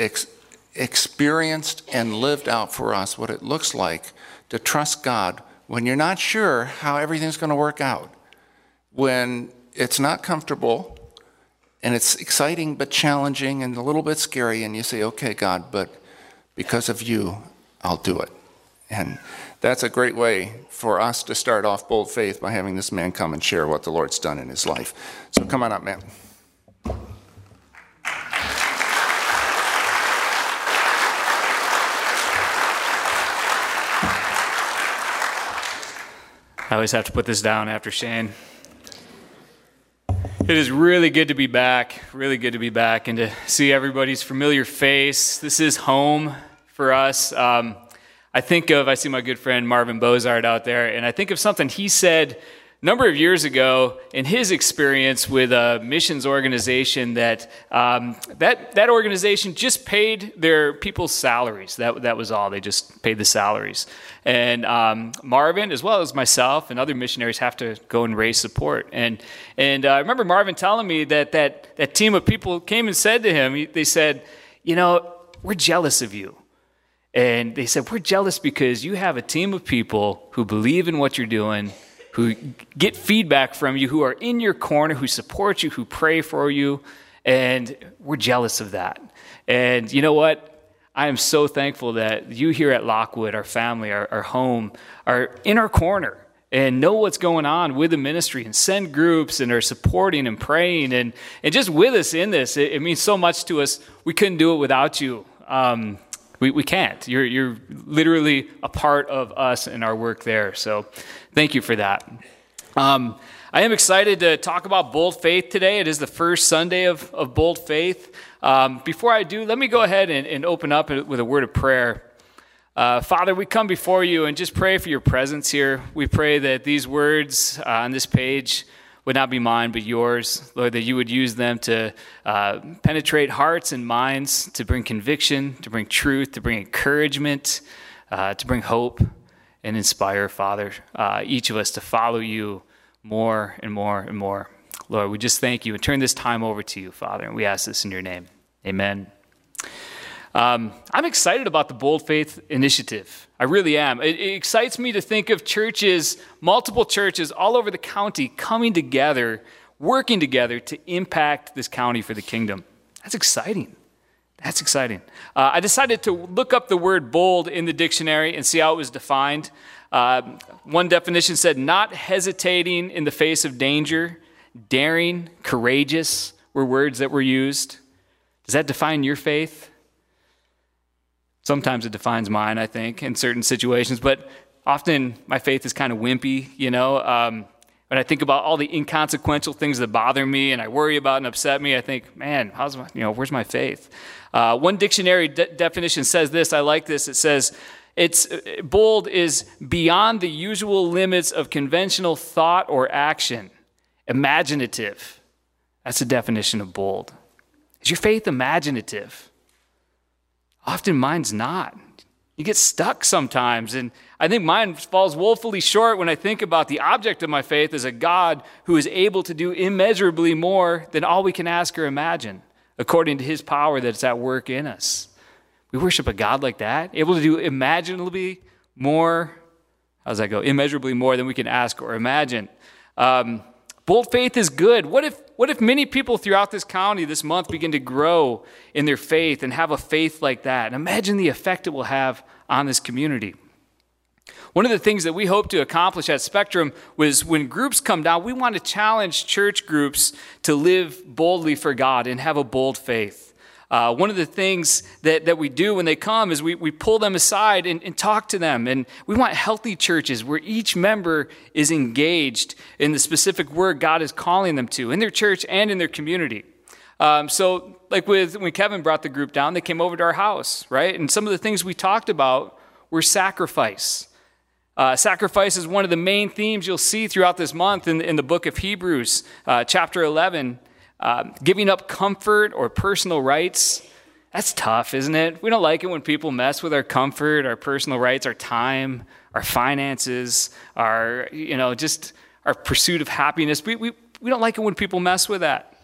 ex- experienced and lived out for us what it looks like to trust God when you're not sure how everything's going to work out, when it's not comfortable and it's exciting but challenging and a little bit scary, and you say, okay, God, but because of you, I'll do it. And that's a great way for us to start off bold faith by having this man come and share what the Lord's done in his life. So come on up, man. I always have to put this down after Shane. It is really good to be back, really good to be back and to see everybody's familiar face. This is home for us. Um, I think of, I see my good friend Marvin Bozard out there, and I think of something he said number of years ago in his experience with a missions organization that um, that that organization just paid their people's salaries. That that was all. They just paid the salaries. And um, Marvin, as well as myself and other missionaries, have to go and raise support. And and uh, I remember Marvin telling me that that that team of people came and said to him, they said, you know, we're jealous of you. And they said, We're jealous because you have a team of people who believe in what you're doing, who get feedback from you, who are in your corner, who support you, who pray for you. And we're jealous of that. And you know what? I am so thankful that you here at Lockwood, our family, our, our home, are in our corner and know what's going on with the ministry and send groups and are supporting and praying and, and just with us in this. It, it means so much to us. We couldn't do it without you. Um, we, we can't. You're, you're literally a part of us and our work there. So thank you for that. Um, I am excited to talk about Bold Faith today. It is the first Sunday of, of Bold Faith. Um, before I do, let me go ahead and, and open up with a word of prayer. Uh, Father, we come before you and just pray for your presence here. We pray that these words uh, on this page would not be mine, but yours. Lord, that you would use them to uh, penetrate hearts and minds, to bring conviction, to bring truth, to bring encouragement, uh, to bring hope, and inspire, Father, uh, each of us to follow you more and more and more. Lord, we just thank you and turn this time over to you, Father, and we ask this in your name. Amen. Um, I'm excited about the Bold Faith Initiative. I really am. It, it, excites me to think of churches, multiple churches all over the county coming together, working together to impact this county for the kingdom. That's exciting. That's exciting. Uh, I decided to look up the word bold in the dictionary and see how it was defined. Uh, one definition said not hesitating in the face of danger, daring, courageous were words that were used. Does that define your faith? Sometimes it defines mine, I think, in certain situations, but often my faith is kind of wimpy, you know. Um, when I think about all the inconsequential things that bother me and I worry about and upset me, I think, man, how's my, you know, where's my faith? Uh, one dictionary de- definition says this. I like this. It says, it's bold is beyond the usual limits of conventional thought or action, imaginative. That's the definition of bold. Is your faith imaginative? Often mine's not. You get stuck sometimes. And I think mine falls woefully short when I think about the object of my faith as a God who is able to do immeasurably more than all we can ask or imagine, according to his power that's at work in us. We worship a God like that, able to do immeasurably more. How does that go? Immeasurably more than we can ask or imagine. Um, Bold faith is good. What if, what if many people throughout this county this month begin to grow in their faith and have a faith like that? And imagine the effect it will have on this community. One of the things that we hope to accomplish at Spectrum was when groups come down, we want to challenge church groups to live boldly for God and have a bold faith. Uh, one of the things that, that we do when they come is we, we pull them aside and, and talk to them. And we want healthy churches where each member is engaged in the specific work God is calling them to in their church and in their community. Um, so, like with when Kevin brought the group down, they came over to our house, right? And some of the things we talked about were sacrifice. Uh, sacrifice is one of the main themes you'll see throughout this month in, in the book of Hebrews, uh, chapter 11. Uh, giving up comfort or personal rights, that's tough, isn't it? We don't like it when people mess with our comfort, our personal rights, our time, our finances, our, you know, just our pursuit of happiness. We, we, we don't like it when people mess with that.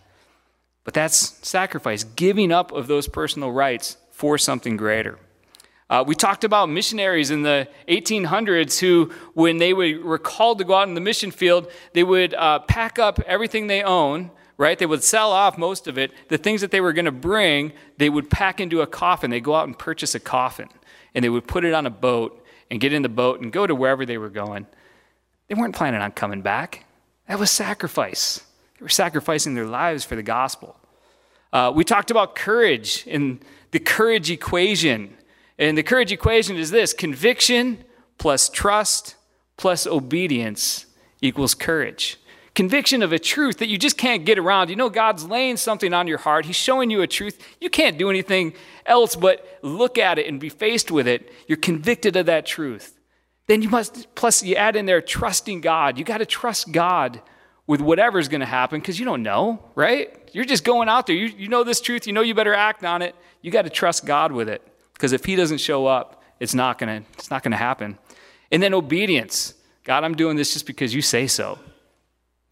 But that's sacrifice, giving up of those personal rights for something greater. Uh, we talked about missionaries in the 1800s who, when they were called to go out in the mission field, they would uh, pack up everything they own, right? They would sell off most of it. The things that they were going to bring, they would pack into a coffin. They'd go out and purchase a coffin, and they would put it on a boat and get in the boat and go to wherever they were going. They weren't planning on coming back. That was sacrifice. They were sacrificing their lives for the gospel. Uh, we talked about courage and the courage equation. And the courage equation is this conviction plus trust plus obedience equals courage. Conviction of a truth that you just can't get around. You know, God's laying something on your heart. He's showing you a truth. You can't do anything else but look at it and be faced with it. You're convicted of that truth. Then you must, plus, you add in there trusting God. You got to trust God with whatever's going to happen because you don't know, right? You're just going out there. You, you know this truth. You know you better act on it. You got to trust God with it because if He doesn't show up, it's not to it's not to happen. And then obedience. God, I'm doing this just because you say so.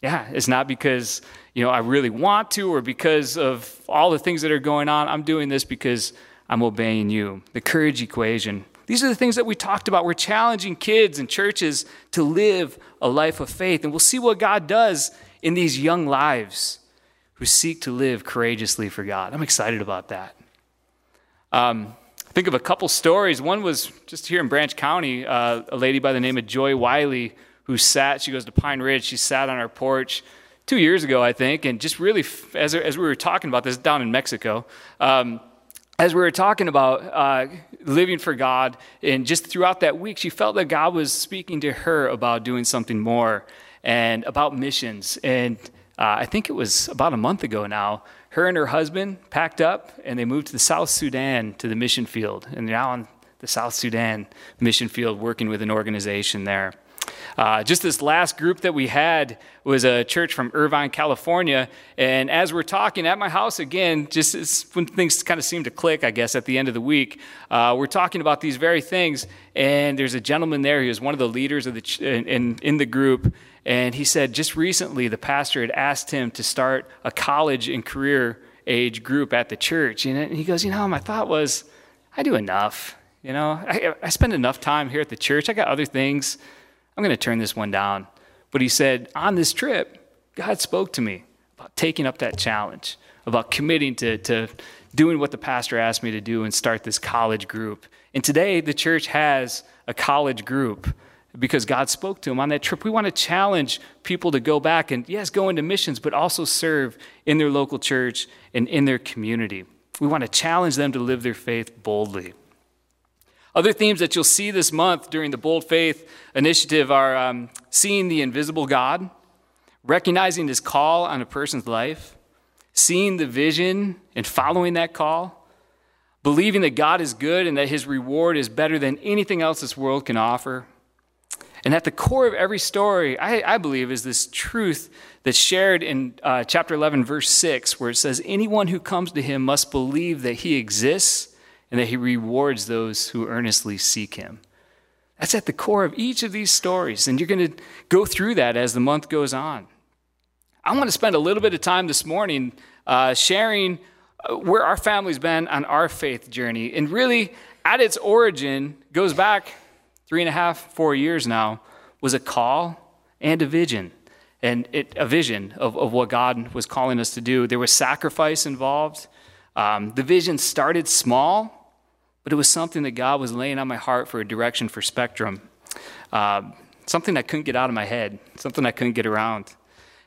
Yeah, it's not because you know I really want to or because of all the things that are going on. I'm doing this because I'm obeying you. The courage equation. These are the things that we talked about. We're challenging kids and churches to live a life of faith. And we'll see what God does in these young lives who seek to live courageously for God. I'm excited about that. Um, think of a couple stories. One was just here in Branch County, uh, a lady by the name of Joy Wiley who sat, she goes to Pine Ridge, she sat on our porch two years ago, I think, and just really, as, as we were talking about this down in Mexico, um, as we were talking about uh, living for God, and just throughout that week, she felt that God was speaking to her about doing something more and about missions. And uh, I think it was about a month ago now, her and her husband packed up and they moved to the South Sudan to the mission field. And now on the South Sudan mission field working with an organization there. Uh, just this last group that we had was a church from Irvine, California. And as we're talking at my house again, just when things kind of seem to click, I guess, at the end of the week, uh, we're talking about these very things. And there's a gentleman there who is one of the leaders of the ch- in, in the group. And he said just recently the pastor had asked him to start a college and career age group at the church. And he goes, You know, my thought was, I do enough. You know, I, I spend enough time here at the church. I got other things. I'm going to turn this one down. But he said, on this trip, God spoke to me about taking up that challenge, about committing to, to doing what the pastor asked me to do and start this college group. And today, the church has a college group because God spoke to him on that trip. We want to challenge people to go back and, yes, go into missions, but also serve in their local church and in their community. We want to challenge them to live their faith boldly. Other themes that you'll see this month during the Bold Faith Initiative are um, seeing the invisible God, recognizing his call on a person's life, seeing the vision and following that call, believing that God is good and that his reward is better than anything else this world can offer. And at the core of every story, I, I believe, is this truth that's shared in uh, chapter 11, verse 6, where it says, Anyone who comes to him must believe that he exists and that he rewards those who earnestly seek him. That's at the core of each of these stories, and you're going to go through that as the month goes on. I want to spend a little bit of time this morning uh, sharing uh, where our family's been on our faith journey. And really, at its origin, goes back three and a half, four years now, was a call and a vision. And it, a vision of, of what God was calling us to do. There was sacrifice involved. Um, the vision started small, but it was something that God was laying on my heart for a direction for Spectrum. Uh, something I couldn't get out of my head, something I couldn't get around.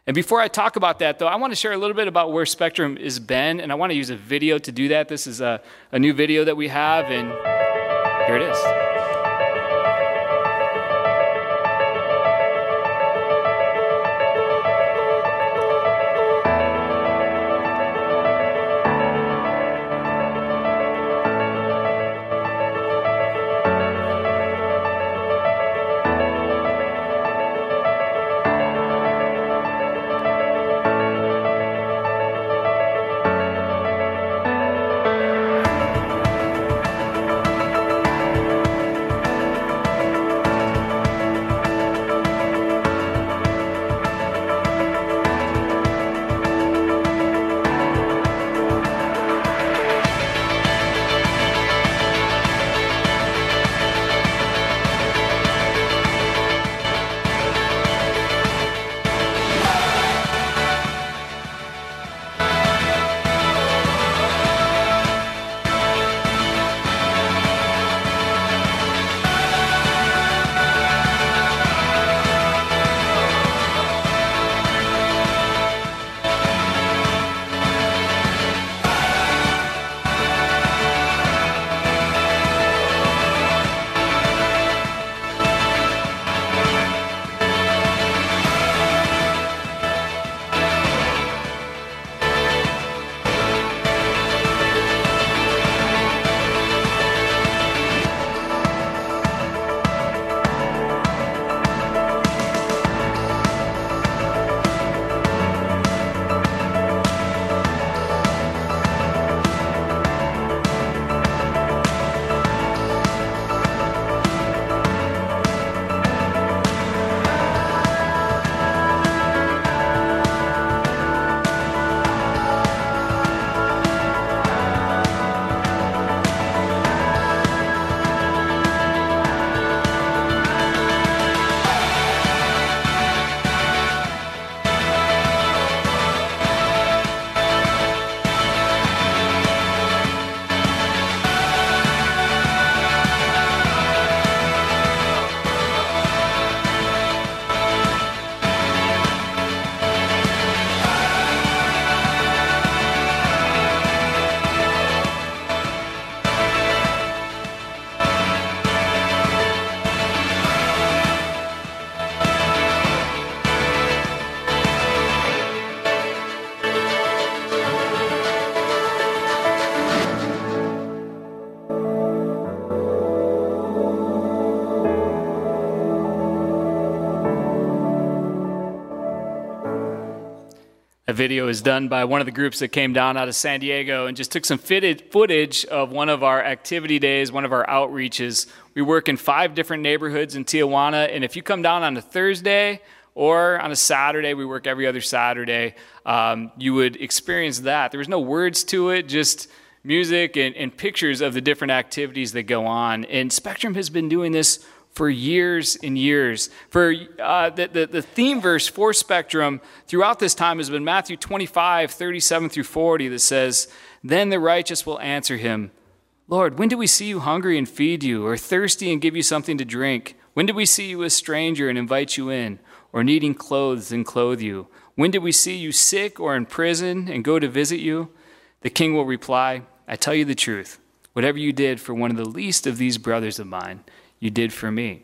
And before I talk about that, though, I want to share a little bit about where Spectrum has been, and I want to use a video to do that. This is a, a new video that we have, and here it is. Video is done by one of the groups that came down out of San Diego and just took some fitted footage of one of our activity days, one of our outreaches. We work in five different neighborhoods in Tijuana, and if you come down on a Thursday or on a Saturday, we work every other Saturday, um, you would experience that. There was no words to it, just music and, and pictures of the different activities that go on. And Spectrum has been doing this for years and years. For uh, the, the, the, theme verse for Spectrum throughout this time has been Matthew 25, 37 through 40, that says, Then the righteous will answer him, Lord, when did we see you hungry and feed you, or thirsty and give you something to drink? When did we see you a stranger and invite you in, or needing clothes and clothe you? When did we see you sick or in prison and go to visit you? The king will reply, I tell you the truth. Whatever you did for one of the least of these brothers of mine, you did for me.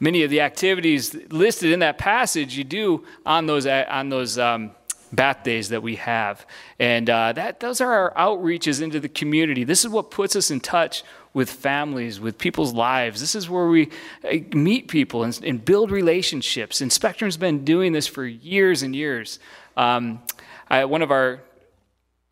Many of the activities listed in that passage you do on those, on those um, bath days that we have. And uh, that, those are our outreaches into the community. This is what puts us in touch with families, with people's lives. This is where we uh, meet people and, and build relationships. And Spectrum's been doing this for years and years. Um, I, one of our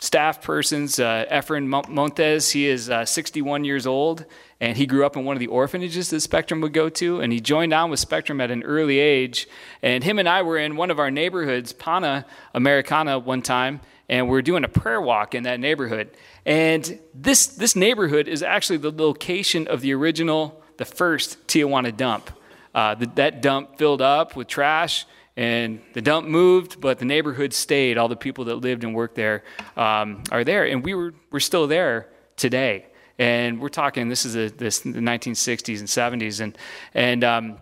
staff persons, uh, Efren Montes, he is uh, 61 years old, and he grew up in one of the orphanages that Spectrum would go to, and he joined on with Spectrum at an early age. And him and I were in one of our neighborhoods, Pana Americana, one time, and we are doing a prayer walk in that neighborhood. And this, this neighborhood is actually the location of the original, the first Tijuana dump. Uh, the, that dump filled up with trash, and the dump moved, but the neighborhood stayed. All the people that lived and worked there um, are there, and we were, we're still there today. And we're talking, this is a, this, the 1960s and 70s. And, and um,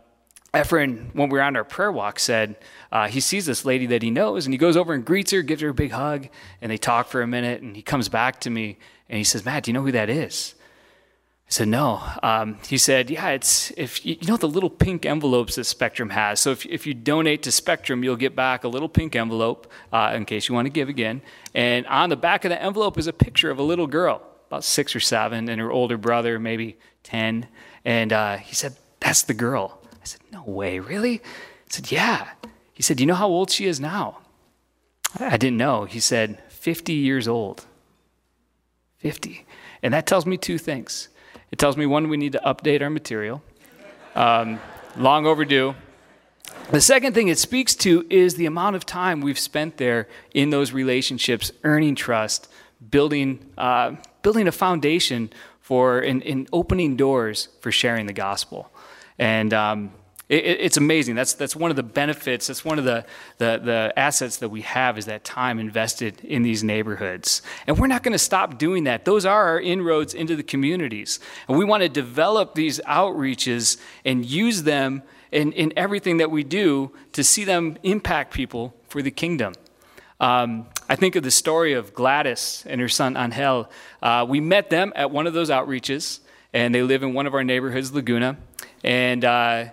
Efren, when we were on our prayer walk, said uh, he sees this lady that he knows, and he goes over and greets her, gives her a big hug, and they talk for a minute. And he comes back to me and he says, Matt, do you know who that is? I said, no. Um, he said, yeah, it's if you, you know the little pink envelopes that Spectrum has. So if, if you donate to Spectrum, you'll get back a little pink envelope uh, in case you want to give again. And on the back of the envelope is a picture of a little girl about six or seven, and her older brother, maybe 10. And uh, he said, That's the girl. I said, No way, really? I said, Yeah. He said, Do you know how old she is now? I didn't know. He said, 50 years old. 50. And that tells me two things. It tells me, one, we need to update our material, um, long overdue. The second thing it speaks to is the amount of time we've spent there in those relationships, earning trust, building, uh, building a foundation for in opening doors for sharing the gospel. And um, it, it's amazing. That's, that's one of the benefits, that's one of the, the, the assets that we have is that time invested in these neighborhoods. And we're not going to stop doing that. Those are our inroads into the communities. And we want to develop these outreaches and use them in, in everything that we do to see them impact people for the kingdom. Um, I think of the story of Gladys and her son Angel. Uh, we met them at one of those outreaches, and they live in one of our neighborhoods, Laguna. And uh,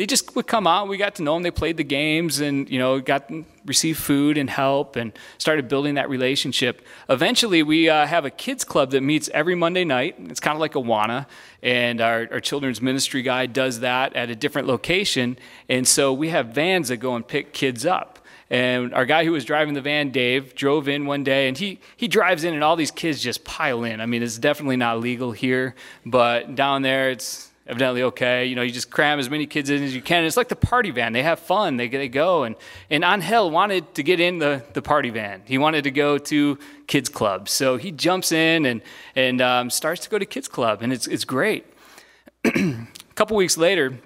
they just would come out. We got to know them. They played the games, and you know, got received food and help, and started building that relationship. Eventually, we uh, have a kids club that meets every Monday night. It's kind of like Awana, and our, our children's ministry guy does that at a different location. And so we have vans that go and pick kids up. And our guy who was driving the van, Dave, drove in one day and he, he drives in and all these kids just pile in. I mean, it's definitely not legal here, but down there it's evidently okay. You know, you just cram as many kids in as you can. it's like the party van. They have fun. They, they go. And, and Angel wanted to get in the, the party van. He wanted to go to kids club. So he jumps in and, and um, starts to go to kids club. And it's, it's great. a couple weeks later,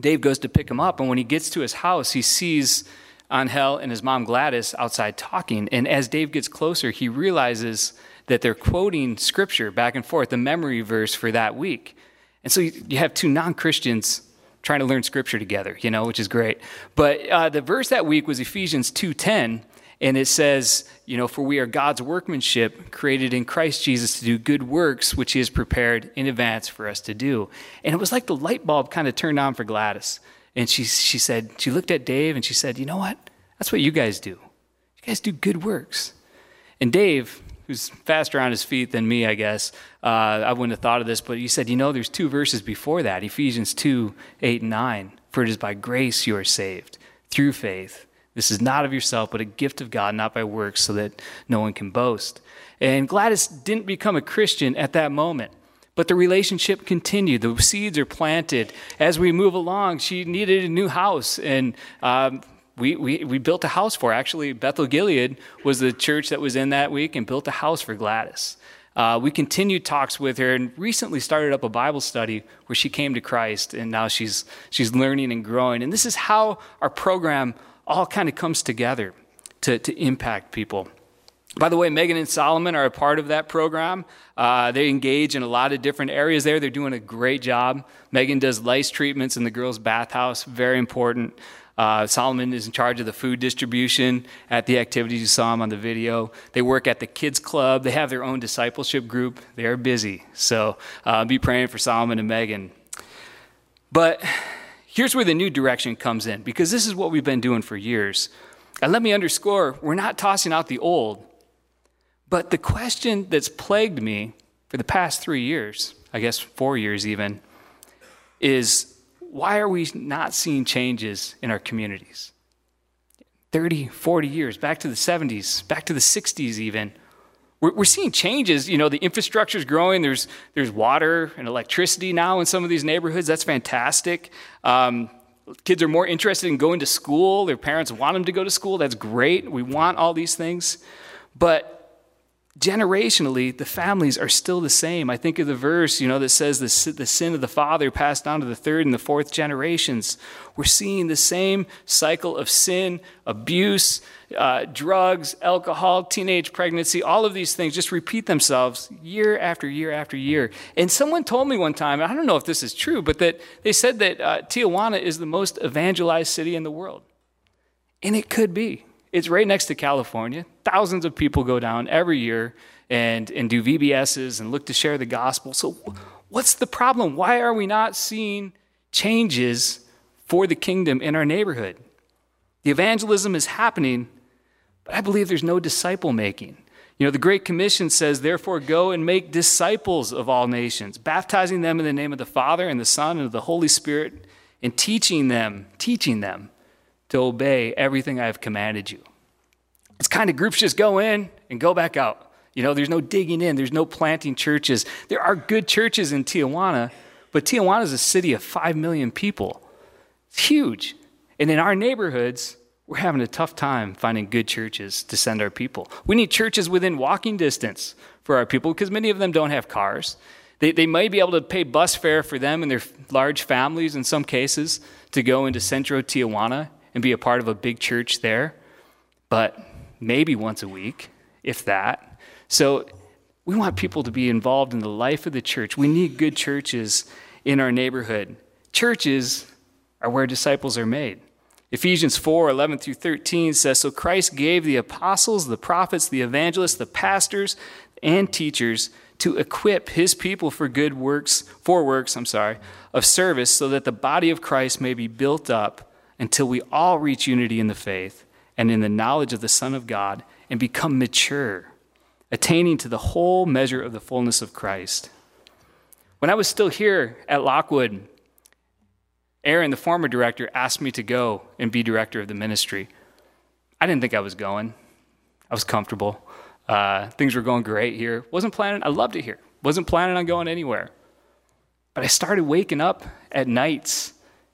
Dave goes to pick him up. And when he gets to his house, he sees Angel and his mom Gladys outside talking. And as Dave gets closer, he realizes that they're quoting scripture back and forth, the memory verse for that week. And so you have two non Christians trying to learn scripture together, you know, which is great. But uh, the verse that week was Ephesians 2:10, and it says, you know, for we are God's workmanship, created in Christ Jesus to do good works, which He has prepared in advance for us to do. And it was like the light bulb kind of turned on for Gladys. And she, she said, she looked at Dave and she said, You know what? That's what you guys do. You guys do good works. And Dave, who's faster on his feet than me, I guess, uh, I wouldn't have thought of this, but he said, You know, there's two verses before that Ephesians 2 8 and 9. For it is by grace you are saved, through faith. This is not of yourself, but a gift of God, not by works, so that no one can boast. And Gladys didn't become a Christian at that moment. But the relationship continued. The seeds are planted. As we move along, she needed a new house. And um, we, we, we built a house for. Actually, Bethel Gilead was the church that was in that week and built a house for Gladys. Uh, we continued talks with her and recently started up a Bible study where she came to Christ and now she's, she's learning and growing. And this is how our program all kind of comes together to, to impact people. By the way, Megan and Solomon are a part of that program. Uh, they engage in a lot of different areas there. They're doing a great job. Megan does lice treatments in the girls' bathhouse, very important. Uh, Solomon is in charge of the food distribution at the activities you saw him on the video. They work at the kids club. They have their own discipleship group. They are busy. So uh, be praying for Solomon and Megan. But here's where the new direction comes in because this is what we've been doing for years. And let me underscore we're not tossing out the old, but the question that's plagued me for the past three years, I guess four years even, is why are we not seeing changes in our communities? 30, 40 years, back to the 70s, back to the 60s even. We're, we're seeing changes. You know, the infrastructure is growing. There's, there's water and electricity now in some of these neighborhoods. That's fantastic. Um, kids are more interested in going to school. Their parents want them to go to school. That's great. We want all these things. But generationally, the families are still the same. I think of the verse, you know, that says the, the sin of the father passed on to the third and the fourth generations. We're seeing the same cycle of sin, abuse, uh, drugs, alcohol, teenage pregnancy, all of these things just repeat themselves year after year after year. And someone told me one time, I don't know if this is true, but that they said that uh, Tijuana is the most evangelized city in the world. And it could be. It's right next to California. Thousands of people go down every year and, and do VBSs and look to share the gospel. So, what's the problem? Why are we not seeing changes for the kingdom in our neighborhood? The evangelism is happening, but I believe there's no disciple making. You know, the Great Commission says, therefore, go and make disciples of all nations, baptizing them in the name of the Father and the Son and of the Holy Spirit, and teaching them, teaching them to obey everything I have commanded you. It's kind of groups just go in and go back out. You know, there's no digging in, there's no planting churches. There are good churches in Tijuana, but Tijuana is a city of 5 million people. It's huge. And in our neighborhoods, we're having a tough time finding good churches to send our people. We need churches within walking distance for our people because many of them don't have cars. They, they might be able to pay bus fare for them and their large families in some cases to go into Centro Tijuana and be a part of a big church there, but maybe once a week, if that. So we want people to be involved in the life of the church. We need good churches in our neighborhood. Churches are where disciples are made. Ephesians 4 11 through 13 says So Christ gave the apostles, the prophets, the evangelists, the pastors, and teachers to equip his people for good works, for works, I'm sorry, of service, so that the body of Christ may be built up until we all reach unity in the faith and in the knowledge of the Son of God and become mature, attaining to the whole measure of the fullness of Christ. When I was still here at Lockwood, Aaron, the former director, asked me to go and be director of the ministry. I didn't think I was going. I was comfortable. Uh, things were going great here. Wasn't planning, I loved it here. Wasn't planning on going anywhere. But I started waking up at nights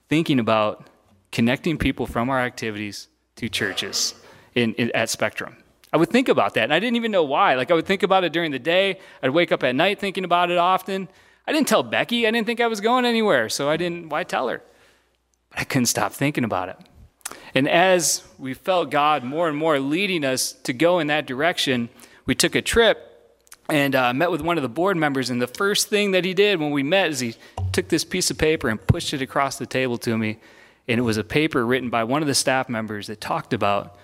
thinking about connecting people from our activities to churches in, in, at Spectrum. I would think about that, and I didn't even know why. Like, I would think about it during the day. I'd wake up at night thinking about it often. I didn't tell Becky. I didn't think I was going anywhere, so I didn't, why tell her? But I couldn't stop thinking about it. And as we felt God more and more leading us to go in that direction, we took a trip and uh, met with one of the board members. And the first thing that he did when we met is he took this piece of paper and pushed it across the table to me and it was a paper written by one of the staff members that talked about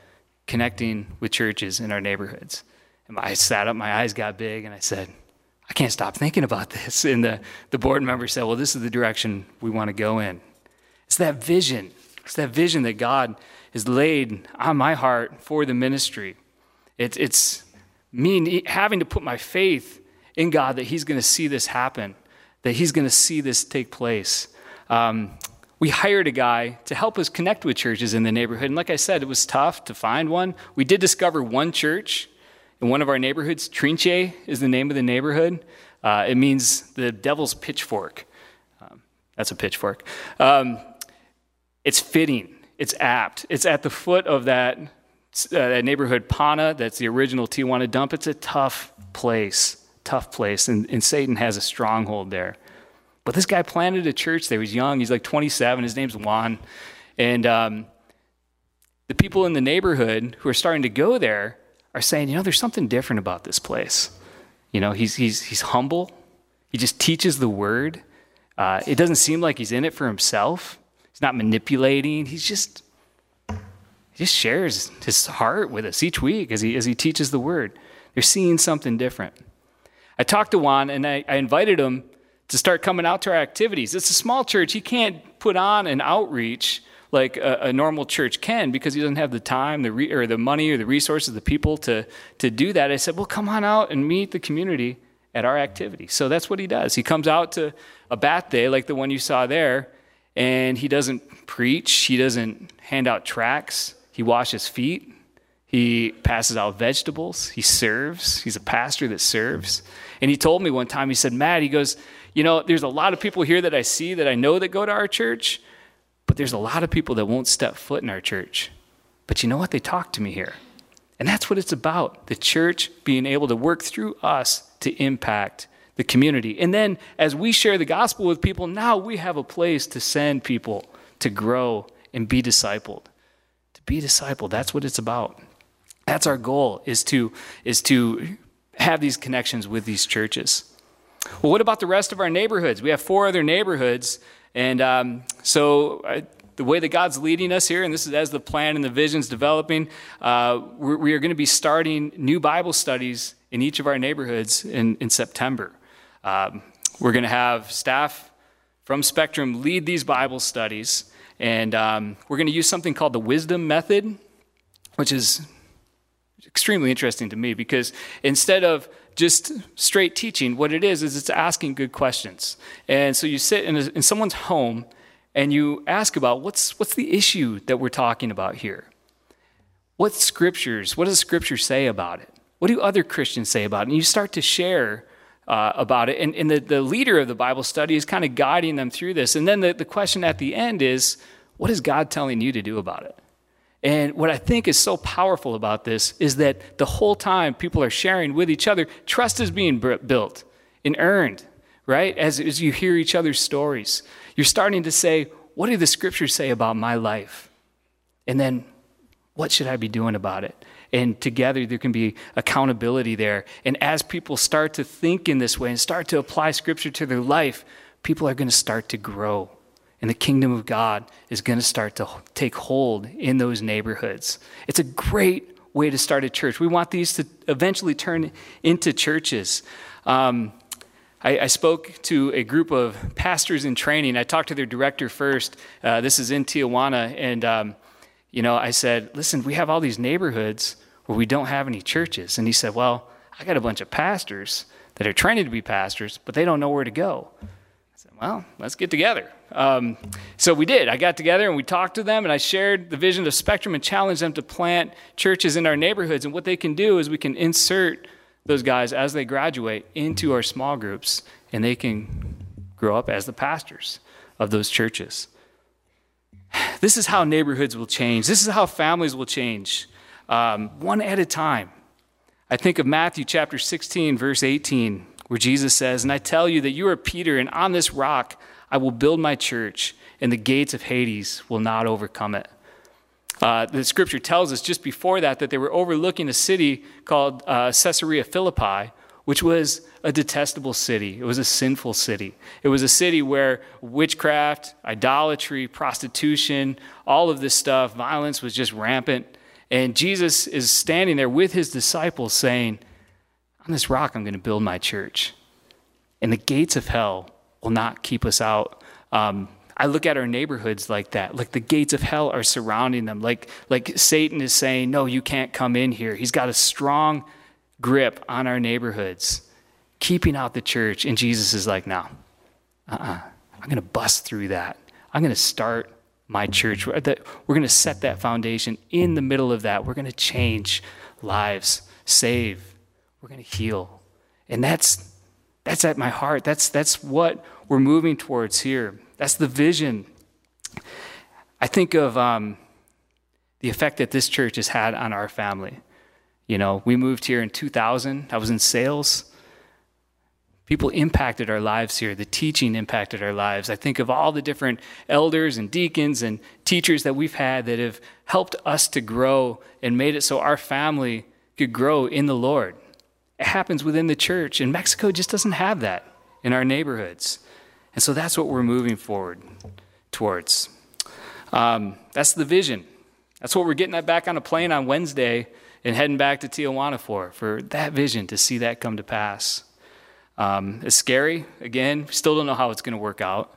connecting with churches in our neighborhoods. And I sat up, my eyes got big, and I said, I can't stop thinking about this. And the, the board member said, Well, this is the direction we want to go in. It's that vision. It's that vision that God has laid on my heart for the ministry. It's, it's me having to put my faith in God that He's going to see this happen, that He's going to see this take place. Um, we hired a guy to help us connect with churches in the neighborhood. And like I said, it was tough to find one. We did discover one church in one of our neighborhoods. Trinche is the name of the neighborhood. Uh, it means the devil's pitchfork. Um, that's a pitchfork. Um, it's fitting, it's apt. It's at the foot of that, uh, that neighborhood, Pana, that's the original Tijuana dump. It's a tough place, tough place. And, and Satan has a stronghold there. But this guy planted a church there. He's young. He's like 27. His name's Juan. And um, the people in the neighborhood who are starting to go there are saying, you know, there's something different about this place. You know, he's, he's, he's humble. He just teaches the word. Uh, it doesn't seem like he's in it for himself. He's not manipulating. He's just, he just shares his heart with us each week as he, as he teaches the word. They're seeing something different. I talked to Juan and I, I invited him to start coming out to our activities. It's a small church. He can't put on an outreach like a, a normal church can because he doesn't have the time, the re, or the money, or the resources, the people to to do that. I said, well, come on out and meet the community at our activity. So that's what he does. He comes out to a bat day like the one you saw there, and he doesn't preach. He doesn't hand out tracts. He washes feet. He passes out vegetables. He serves. He's a pastor that serves. And he told me one time, he said, Matt, he goes, you know, there's a lot of people here that I see that I know that go to our church, but there's a lot of people that won't step foot in our church. But you know what? They talk to me here. And that's what it's about the church being able to work through us to impact the community. And then as we share the gospel with people, now we have a place to send people to grow and be discipled. To be discipled, that's what it's about. That's our goal is to is to have these connections with these churches. Well, what about the rest of our neighborhoods? We have four other neighborhoods. And um, so uh, the way that God's leading us here, and this is as the plan and the vision's developing, uh, we're, we are going to be starting new Bible studies in each of our neighborhoods in, in September. Um, we're going to have staff from Spectrum lead these Bible studies, and um, we're going to use something called the Wisdom Method, which is extremely interesting to me because instead of just straight teaching. What it is, is it's asking good questions. And so you sit in, a, in someone's home and you ask about what's, what's the issue that we're talking about here? What scriptures, what does scripture say about it? What do other Christians say about it? And you start to share uh, about it. And, and the, the leader of the Bible study is kind of guiding them through this. And then the, the question at the end is, what is God telling you to do about it? And what I think is so powerful about this is that the whole time people are sharing with each other, trust is being built and earned, right? As, as you hear each other's stories, you're starting to say, What do the scriptures say about my life? And then, what should I be doing about it? And together there can be accountability there. And as people start to think in this way and start to apply scripture to their life, people are going to start to grow and the kingdom of God is going to start to take hold in those neighborhoods. It's a great way to start a church. We want these to eventually turn into churches. Um, I, I, spoke to a group of pastors in training. I talked to their director first. Uh, this is in Tijuana. And, um, you know, I said, listen, we have all these neighborhoods where we don't have any churches. And he said, well, I got a bunch of pastors that are training to be pastors, but they don't know where to go I said, well, let's get together. Um, so we did. I got together and we talked to them, and I shared the vision of Spectrum and challenged them to plant churches in our neighborhoods. And what they can do is we can insert those guys as they graduate into our small groups, and they can grow up as the pastors of those churches. This is how neighborhoods will change. This is how families will change, um, one at a time. I think of Matthew chapter 16, verse 18 where Jesus says, And I tell you that you are Peter, and on this rock I will build my church, and the gates of Hades will not overcome it. Uh, the scripture tells us just before that that they were overlooking a city called uh, Caesarea Philippi, which was a detestable city. It was a sinful city. It was a city where witchcraft, idolatry, prostitution, all of this stuff, violence was just rampant. And Jesus is standing there with his disciples saying, on this rock, I'm going to build my church. And the gates of hell will not keep us out. Um, I look at our neighborhoods like that. Like the gates of hell are surrounding them. Like, like Satan is saying, No, you can't come in here. He's got a strong grip on our neighborhoods, keeping out the church. And Jesus is like, No, uh uh-uh. I'm going to bust through that. I'm going to start my church. We're going to set that foundation. In the middle of that, we're going to change lives, save, we're going to heal. And that's, that's at my heart. That's, that's what we're moving towards here. That's the vision. I think of um, the effect that this church has had on our family. You know, we moved here in 2000. I was in sales. People impacted our lives here. The teaching impacted our lives. I think of all the different elders and deacons and teachers that we've had that have helped us to grow and made it so our family could grow in the Lord. It happens within the church, and Mexico just doesn't have that in our neighborhoods. And so that's what we're moving forward towards. Um, that's the vision. That's what we're getting that back on a plane on Wednesday and heading back to Tijuana for, for that vision to see that come to pass. Um, it's scary. Again, still don't know how it's going to work out.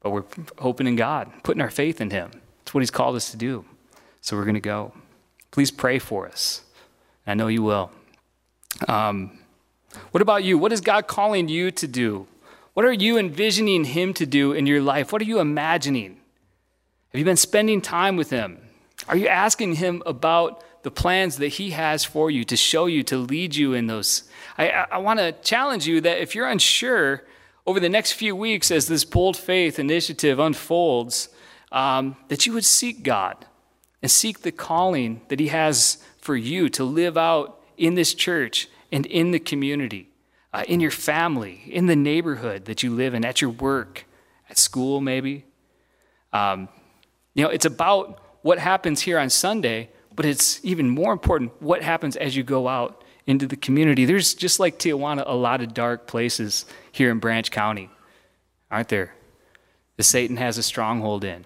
But we're hoping in God, putting our faith in Him. That's what He's called us to do. So we're going to go. Please pray for us. I know you will. Um, what about you? What is God calling you to do? What are you envisioning Him to do in your life? What are you imagining? Have you been spending time with Him? Are you asking Him about the plans that He has for you to show you, to lead you in those? I, I want to challenge you that if you're unsure over the next few weeks as this bold faith initiative unfolds, um, that you would seek God and seek the calling that He has for you to live out in this church and in the community, uh, in your family, in the neighborhood that you live in, at your work, at school, maybe. Um, you know, it's about what happens here on Sunday, but it's even more important what happens as you go out into the community. There's just like Tijuana, a lot of dark places here in Branch County, aren't there? That Satan has a stronghold in.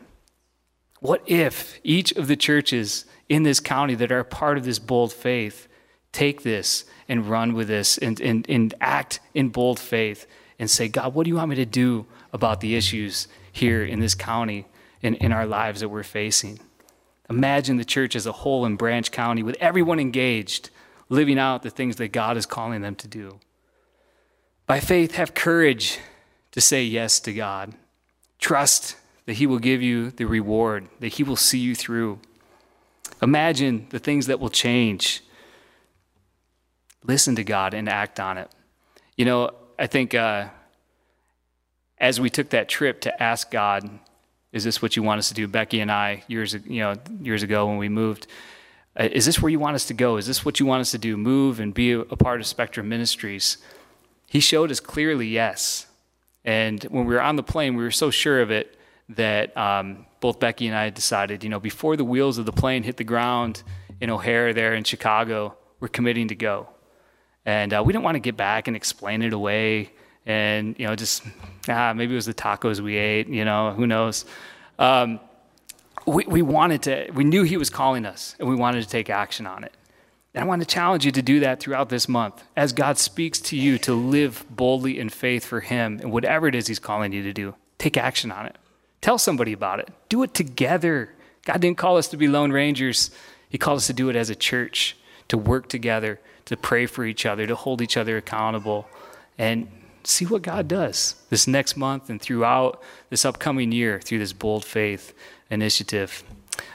What if each of the churches in this county that are part of this bold faith take this and run with this and, and, and act in bold faith and say, God, what do you want me to do about the issues here in this county and in our lives that we're facing? Imagine the church as a whole in Branch County with everyone engaged, living out the things that God is calling them to do. By faith, have courage to say yes to God. Trust that He will give you the reward, that He will see you through. Imagine the things that will change listen to God and act on it. You know, I think uh, as we took that trip to ask God, is this what you want us to do? Becky and I, years you know, years ago when we moved, uh, is this where you want us to go? Is this what you want us to do? Move and be a, a part of Spectrum Ministries? He showed us clearly yes. And when we were on the plane, we were so sure of it that um, both Becky and I decided, you know, before the wheels of the plane hit the ground in O'Hare there in Chicago, we're committing to go. And uh, we didn't want to get back and explain it away and, you know, just, ah, maybe it was the tacos we ate, you know, who knows. Um, we, we wanted to, we knew he was calling us and we wanted to take action on it. And I want to challenge you to do that throughout this month as God speaks to you to live boldly in faith for him and whatever it is he's calling you to do. Take action on it. Tell somebody about it. Do it together. God didn't call us to be lone rangers, He called us to do it as a church, to work together, to pray for each other, to hold each other accountable, and see what God does this next month and throughout this upcoming year through this Bold Faith initiative.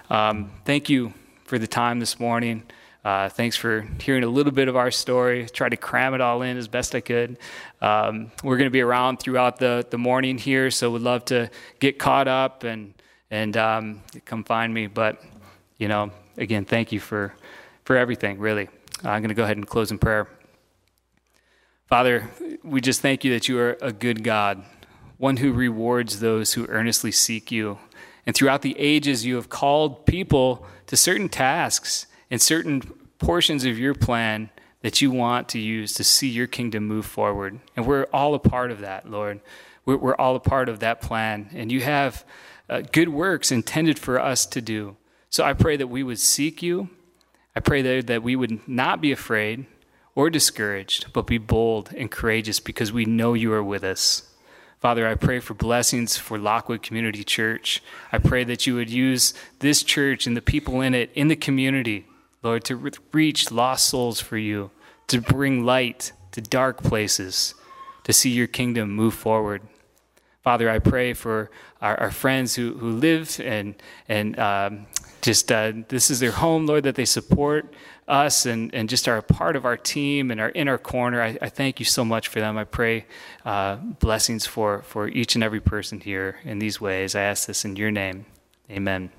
Um, thank you for the time this morning. Uh, thanks for hearing a little bit of our story. Tried to cram it all in as best I could. Um, we're going to be around throughout the, the morning here, so would love to get caught up and and um, come find me. But you know, again, thank you for for everything. Really, I'm going to go ahead and close in prayer. Father, we just thank you that you are a good God, one who rewards those who earnestly seek you. And throughout the ages, you have called people to certain tasks and certain portions of your plan that you want to use to see your kingdom move forward. And we're all a part of that, Lord. We're, we're all a part of that plan. And you have uh, good works intended for us to do. So I pray that we would seek you I pray that, that we would not be afraid or discouraged, but be bold and courageous because we know you are with us. Father, I pray for blessings for Lockwood Community Church. I pray that you would use this church and the people in it, in the community, Lord, to reach lost souls for you, to bring light to dark places, to see your kingdom move forward. Father, I pray for our, our friends who, who live and, and um, just uh, this is their home, Lord, that they support us and, and just are a part of our team and are in our corner. I, I thank you so much for them. I pray uh, blessings for, for each and every person here in these ways. I ask this in your name. Amen.